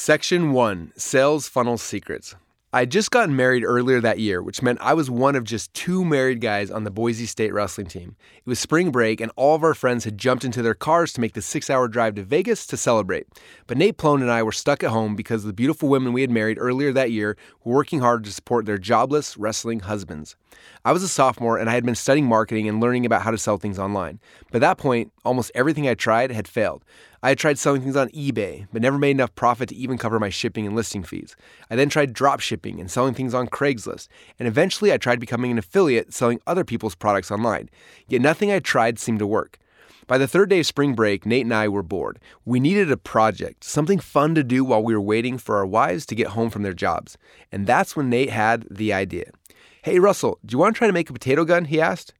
Section 1 Sales Funnel Secrets. I had just gotten married earlier that year, which meant I was one of just two married guys on the Boise State wrestling team. It was spring break, and all of our friends had jumped into their cars to make the six hour drive to Vegas to celebrate. But Nate Plone and I were stuck at home because the beautiful women we had married earlier that year were working hard to support their jobless wrestling husbands. I was a sophomore and I had been studying marketing and learning about how to sell things online. By that point, almost everything I tried had failed. I had tried selling things on eBay, but never made enough profit to even cover my shipping and listing fees. I then tried drop shipping and selling things on Craigslist, and eventually I tried becoming an affiliate selling other people's products online. Yet nothing I tried seemed to work. By the third day of spring break, Nate and I were bored. We needed a project, something fun to do while we were waiting for our wives to get home from their jobs. And that's when Nate had the idea. Hey, Russell, do you want to try to make a potato gun? He asked.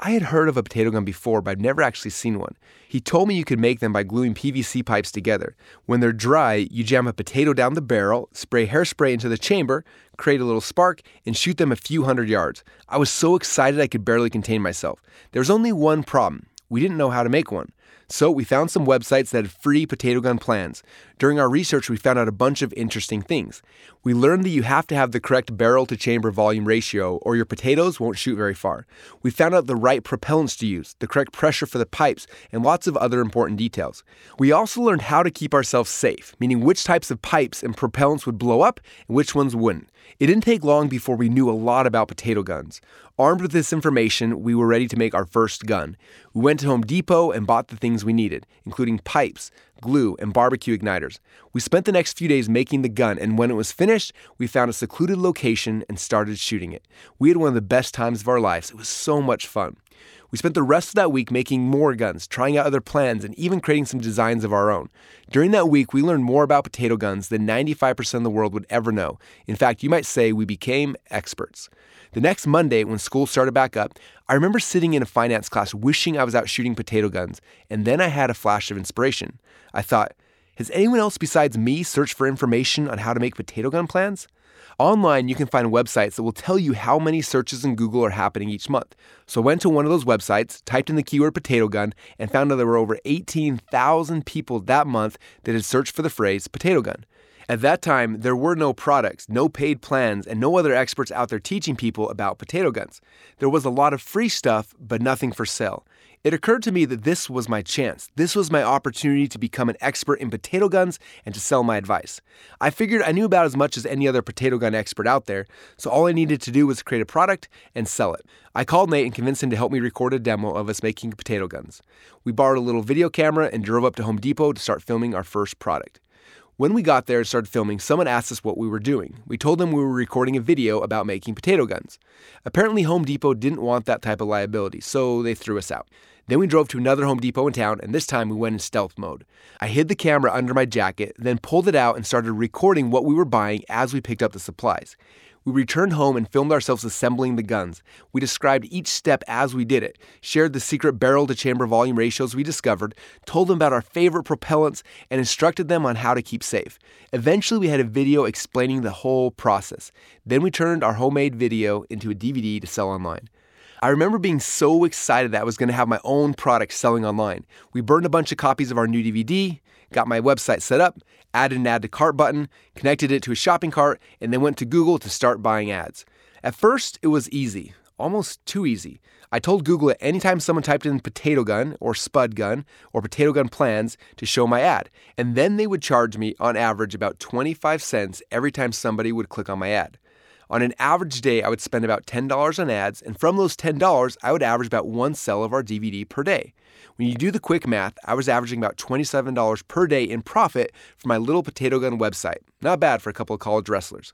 I had heard of a potato gun before, but I've never actually seen one. He told me you could make them by gluing PVC pipes together. When they're dry, you jam a potato down the barrel, spray hairspray into the chamber, create a little spark, and shoot them a few hundred yards. I was so excited I could barely contain myself. There was only one problem we didn't know how to make one. So we found some websites that had free potato gun plans. During our research, we found out a bunch of interesting things. We learned that you have to have the correct barrel to chamber volume ratio, or your potatoes won't shoot very far. We found out the right propellants to use, the correct pressure for the pipes, and lots of other important details. We also learned how to keep ourselves safe, meaning which types of pipes and propellants would blow up and which ones wouldn't. It didn't take long before we knew a lot about potato guns. Armed with this information, we were ready to make our first gun. We went to Home Depot and bought the things we needed, including pipes, glue, and barbecue igniters. We spent the next few days making the gun, and when it was finished, we found a secluded location and started shooting it. We had one of the best times of our lives. It was so much fun. We spent the rest of that week making more guns, trying out other plans, and even creating some designs of our own. During that week, we learned more about potato guns than 95% of the world would ever know. In fact, you might say we became experts. The next Monday, when school started back up, I remember sitting in a finance class wishing I was out shooting potato guns, and then I had a flash of inspiration. I thought, has anyone else besides me searched for information on how to make potato gun plans? Online, you can find websites that will tell you how many searches in Google are happening each month. So I went to one of those websites, typed in the keyword potato gun, and found that there were over 18,000 people that month that had searched for the phrase potato gun. At that time, there were no products, no paid plans, and no other experts out there teaching people about potato guns. There was a lot of free stuff, but nothing for sale. It occurred to me that this was my chance. This was my opportunity to become an expert in potato guns and to sell my advice. I figured I knew about as much as any other potato gun expert out there, so all I needed to do was create a product and sell it. I called Nate and convinced him to help me record a demo of us making potato guns. We borrowed a little video camera and drove up to Home Depot to start filming our first product. When we got there and started filming, someone asked us what we were doing. We told them we were recording a video about making potato guns. Apparently, Home Depot didn't want that type of liability, so they threw us out. Then we drove to another Home Depot in town, and this time we went in stealth mode. I hid the camera under my jacket, then pulled it out and started recording what we were buying as we picked up the supplies. We returned home and filmed ourselves assembling the guns. We described each step as we did it, shared the secret barrel to chamber volume ratios we discovered, told them about our favorite propellants, and instructed them on how to keep safe. Eventually, we had a video explaining the whole process. Then we turned our homemade video into a DVD to sell online. I remember being so excited that I was going to have my own product selling online. We burned a bunch of copies of our new DVD, got my website set up, added an add to cart button, connected it to a shopping cart, and then went to Google to start buying ads. At first, it was easy, almost too easy. I told Google that anytime someone typed in potato gun or spud gun or potato gun plans to show my ad, and then they would charge me on average about 25 cents every time somebody would click on my ad. On an average day, I would spend about $10 on ads, and from those $10, I would average about one sell of our DVD per day. When you do the quick math, I was averaging about $27 per day in profit for my little potato gun website. Not bad for a couple of college wrestlers.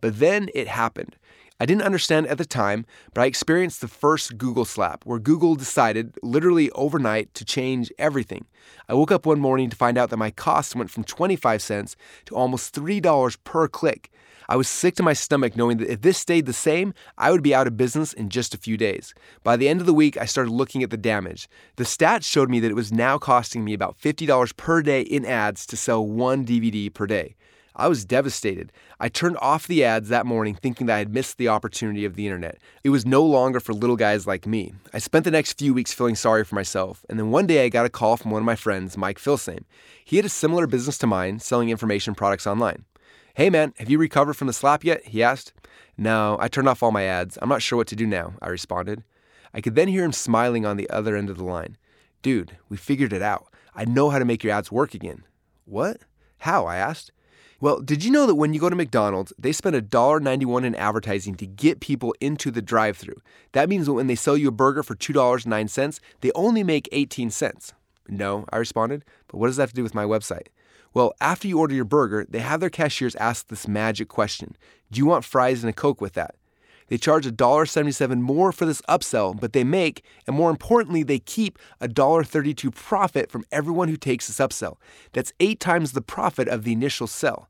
But then it happened. I didn't understand at the time, but I experienced the first Google slap where Google decided, literally overnight, to change everything. I woke up one morning to find out that my cost went from 25 cents to almost $3 per click. I was sick to my stomach knowing that if this stayed the same, I would be out of business in just a few days. By the end of the week, I started looking at the damage. The stats showed me that it was now costing me about $50 per day in ads to sell one DVD per day. I was devastated. I turned off the ads that morning thinking that I had missed the opportunity of the internet. It was no longer for little guys like me. I spent the next few weeks feeling sorry for myself, and then one day I got a call from one of my friends, Mike Filsaime. He had a similar business to mine, selling information products online. Hey man, have you recovered from the slap yet? He asked. No, I turned off all my ads. I'm not sure what to do now, I responded. I could then hear him smiling on the other end of the line. Dude, we figured it out. I know how to make your ads work again. What? How? I asked. Well, did you know that when you go to McDonald's, they spend $1.91 in advertising to get people into the drive through? That means that when they sell you a burger for $2.09, they only make 18 cents. No, I responded, but what does that have to do with my website? Well, after you order your burger, they have their cashiers ask this magic question Do you want fries and a Coke with that? They charge $1.77 more for this upsell, but they make, and more importantly, they keep a $1.32 profit from everyone who takes this upsell. That's eight times the profit of the initial sell.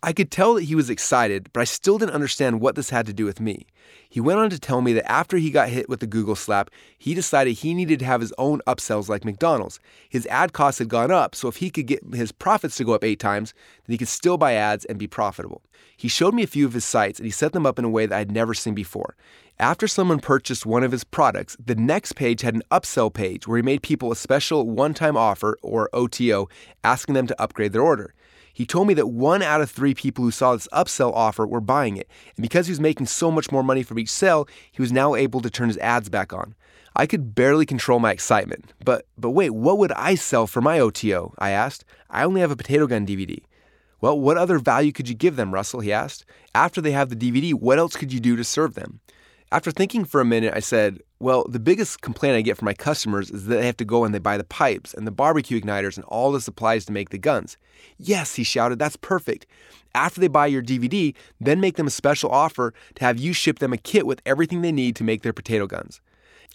I could tell that he was excited, but I still didn't understand what this had to do with me. He went on to tell me that after he got hit with the Google slap, he decided he needed to have his own upsells like McDonald's. His ad costs had gone up, so if he could get his profits to go up eight times, then he could still buy ads and be profitable. He showed me a few of his sites and he set them up in a way that I'd never seen before. After someone purchased one of his products, the next page had an upsell page where he made people a special one time offer, or OTO, asking them to upgrade their order. He told me that one out of three people who saw this upsell offer were buying it, and because he was making so much more money from each sale, he was now able to turn his ads back on. I could barely control my excitement. But but wait, what would I sell for my OTO? I asked. I only have a potato gun DVD. Well, what other value could you give them, Russell? He asked. After they have the DVD, what else could you do to serve them? After thinking for a minute, I said, Well, the biggest complaint I get from my customers is that they have to go and they buy the pipes and the barbecue igniters and all the supplies to make the guns. Yes, he shouted, that's perfect. After they buy your DVD, then make them a special offer to have you ship them a kit with everything they need to make their potato guns.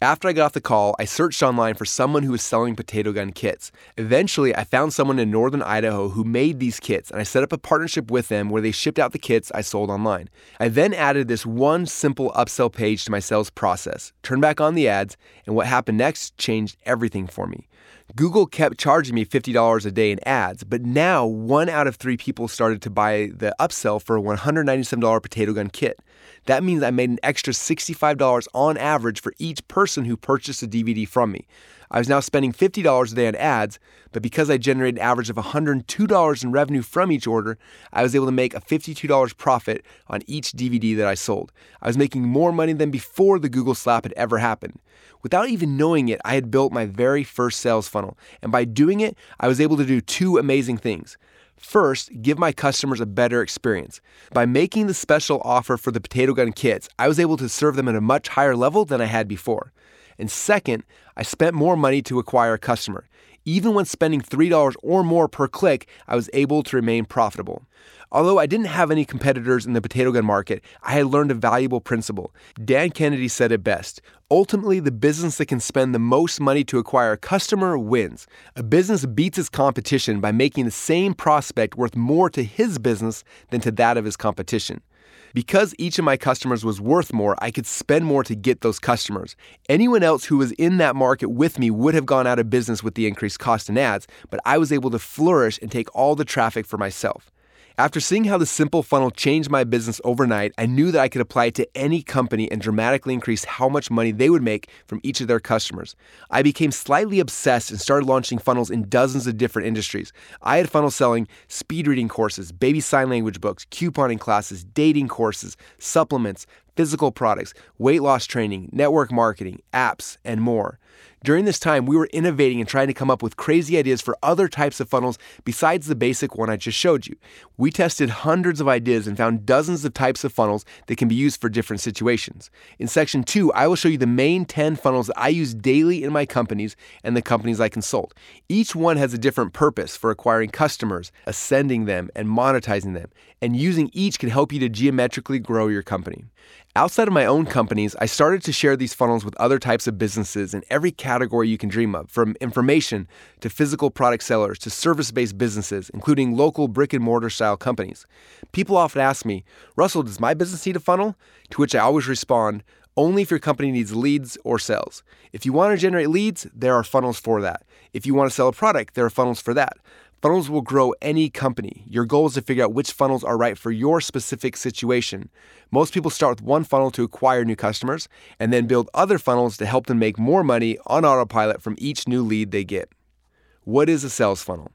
After I got off the call, I searched online for someone who was selling potato gun kits. Eventually, I found someone in northern Idaho who made these kits, and I set up a partnership with them where they shipped out the kits I sold online. I then added this one simple upsell page to my sales process, turned back on the ads, and what happened next changed everything for me. Google kept charging me $50 a day in ads, but now one out of three people started to buy the upsell for a $197 potato gun kit. That means I made an extra $65 on average for each person who purchased a DVD from me. I was now spending $50 a day on ads, but because I generated an average of $102 in revenue from each order, I was able to make a $52 profit on each DVD that I sold. I was making more money than before the Google slap had ever happened. Without even knowing it, I had built my very first sales funnel, and by doing it, I was able to do two amazing things. First, give my customers a better experience. By making the special offer for the potato gun kits, I was able to serve them at a much higher level than I had before. And second, I spent more money to acquire a customer. Even when spending $3 or more per click, I was able to remain profitable. Although I didn't have any competitors in the potato gun market, I had learned a valuable principle. Dan Kennedy said it best Ultimately, the business that can spend the most money to acquire a customer wins. A business beats its competition by making the same prospect worth more to his business than to that of his competition. Because each of my customers was worth more, I could spend more to get those customers. Anyone else who was in that market with me would have gone out of business with the increased cost in ads, but I was able to flourish and take all the traffic for myself. After seeing how the simple funnel changed my business overnight, I knew that I could apply it to any company and dramatically increase how much money they would make from each of their customers. I became slightly obsessed and started launching funnels in dozens of different industries. I had funnels selling speed reading courses, baby sign language books, couponing classes, dating courses, supplements, physical products, weight loss training, network marketing, apps, and more. During this time, we were innovating and trying to come up with crazy ideas for other types of funnels besides the basic one I just showed you. We tested hundreds of ideas and found dozens of types of funnels that can be used for different situations. In section two, I will show you the main 10 funnels that I use daily in my companies and the companies I consult. Each one has a different purpose for acquiring customers, ascending them, and monetizing them, and using each can help you to geometrically grow your company. Outside of my own companies, I started to share these funnels with other types of businesses in every category you can dream of, from information to physical product sellers to service based businesses, including local brick and mortar style companies. People often ask me, Russell, does my business need a funnel? To which I always respond, only if your company needs leads or sales. If you want to generate leads, there are funnels for that. If you want to sell a product, there are funnels for that. Funnels will grow any company. Your goal is to figure out which funnels are right for your specific situation. Most people start with one funnel to acquire new customers and then build other funnels to help them make more money on autopilot from each new lead they get. What is a sales funnel?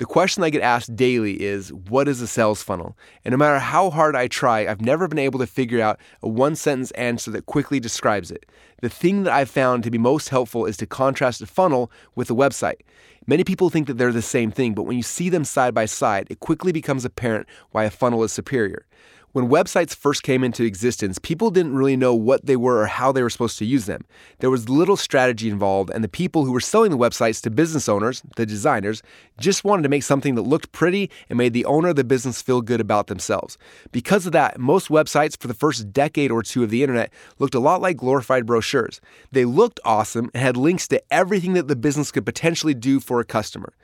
The question I get asked daily is what is a sales funnel? And no matter how hard I try, I've never been able to figure out a one sentence answer that quickly describes it. The thing that I've found to be most helpful is to contrast a funnel with a website. Many people think that they're the same thing, but when you see them side by side, it quickly becomes apparent why a funnel is superior. When websites first came into existence, people didn't really know what they were or how they were supposed to use them. There was little strategy involved, and the people who were selling the websites to business owners, the designers, just wanted to make something that looked pretty and made the owner of the business feel good about themselves. Because of that, most websites for the first decade or two of the internet looked a lot like glorified brochures. They looked awesome and had links to everything that the business could potentially do for a customer.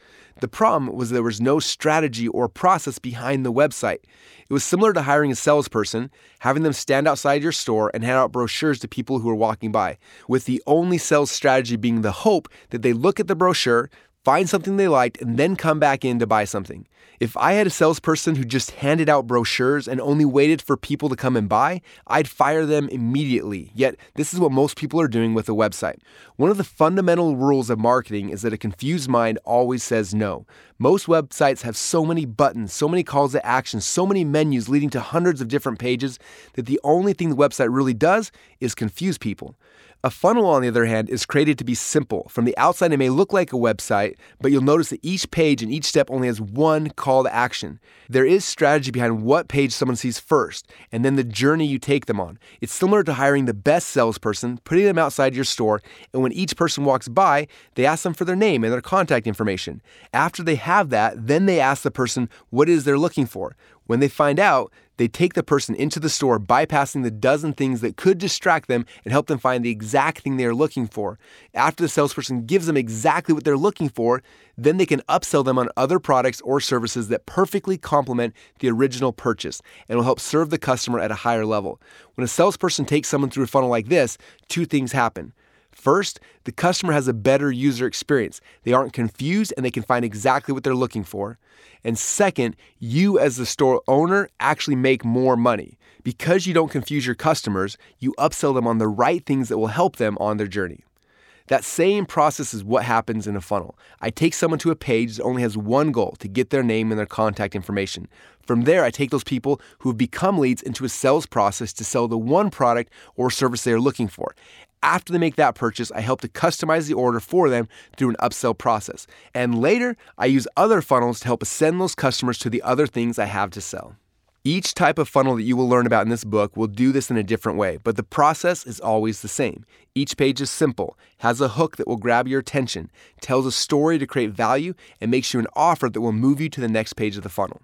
The problem was there was no strategy or process behind the website. It was similar to hiring a salesperson, having them stand outside your store and hand out brochures to people who are walking by, with the only sales strategy being the hope that they look at the brochure, find something they liked, and then come back in to buy something. If I had a salesperson who just handed out brochures and only waited for people to come and buy, I'd fire them immediately. Yet, this is what most people are doing with a website. One of the fundamental rules of marketing is that a confused mind always says no. Most websites have so many buttons, so many calls to action, so many menus leading to hundreds of different pages that the only thing the website really does is confuse people. A funnel, on the other hand, is created to be simple. From the outside, it may look like a website, but you'll notice that each page and each step only has one call to action. There is strategy behind what page someone sees first, and then the journey you take them on. It's similar to hiring the best salesperson, putting them outside your store, and when each person walks by, they ask them for their name and their contact information. After they have that, then they ask the person what it is they're looking for. When they find out, they take the person into the store, bypassing the dozen things that could distract them and help them find the exact thing they are looking for. After the salesperson gives them exactly what they're looking for, then they can upsell them on other products or services that perfectly complement the original purchase and will help serve the customer at a higher level. When a salesperson takes someone through a funnel like this, two things happen. First, the customer has a better user experience. They aren't confused and they can find exactly what they're looking for. And second, you as the store owner actually make more money. Because you don't confuse your customers, you upsell them on the right things that will help them on their journey. That same process is what happens in a funnel. I take someone to a page that only has one goal to get their name and their contact information. From there, I take those people who have become leads into a sales process to sell the one product or service they are looking for. After they make that purchase, I help to customize the order for them through an upsell process. And later, I use other funnels to help ascend those customers to the other things I have to sell. Each type of funnel that you will learn about in this book will do this in a different way, but the process is always the same. Each page is simple, has a hook that will grab your attention, tells a story to create value, and makes you an offer that will move you to the next page of the funnel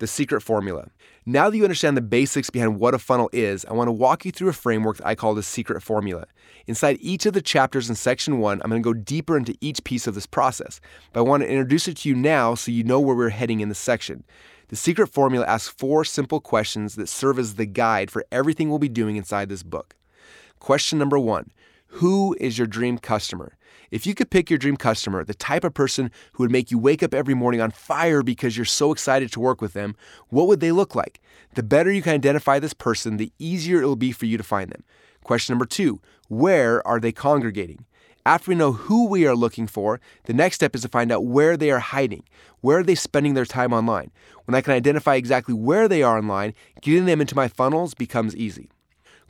the secret formula. Now that you understand the basics behind what a funnel is, I want to walk you through a framework that I call the secret formula. Inside each of the chapters in section one, I'm going to go deeper into each piece of this process, but I want to introduce it to you now so you know where we're heading in this section. The secret formula asks four simple questions that serve as the guide for everything we'll be doing inside this book. Question number one Who is your dream customer? If you could pick your dream customer, the type of person who would make you wake up every morning on fire because you're so excited to work with them, what would they look like? The better you can identify this person, the easier it will be for you to find them. Question number two Where are they congregating? After we know who we are looking for, the next step is to find out where they are hiding. Where are they spending their time online? When I can identify exactly where they are online, getting them into my funnels becomes easy.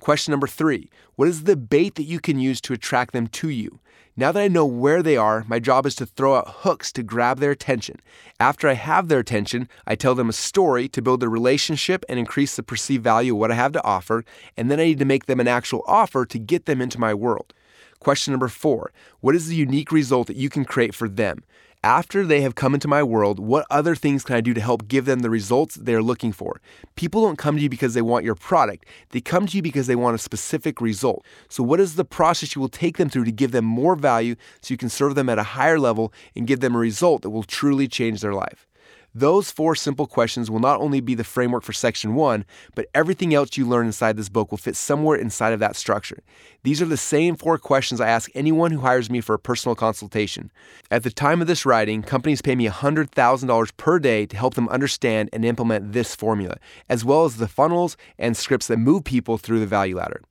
Question number three What is the bait that you can use to attract them to you? Now that I know where they are, my job is to throw out hooks to grab their attention. After I have their attention, I tell them a story to build a relationship and increase the perceived value of what I have to offer, and then I need to make them an actual offer to get them into my world. Question number four What is the unique result that you can create for them? After they have come into my world, what other things can I do to help give them the results they're looking for? People don't come to you because they want your product, they come to you because they want a specific result. So, what is the process you will take them through to give them more value so you can serve them at a higher level and give them a result that will truly change their life? Those four simple questions will not only be the framework for section one, but everything else you learn inside this book will fit somewhere inside of that structure. These are the same four questions I ask anyone who hires me for a personal consultation. At the time of this writing, companies pay me $100,000 per day to help them understand and implement this formula, as well as the funnels and scripts that move people through the value ladder.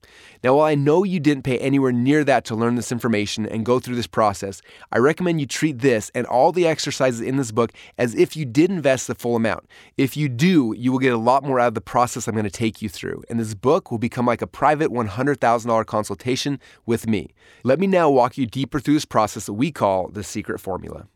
Now, while I know you didn't pay anywhere near that to learn this information and go through this process, I recommend you treat this and all the exercises in this book as if you did invest the full amount. If you do, you will get a lot more out of the process I'm going to take you through, and this book will become like a private $100,000 consultation with me. Let me now walk you deeper through this process that we call the secret formula.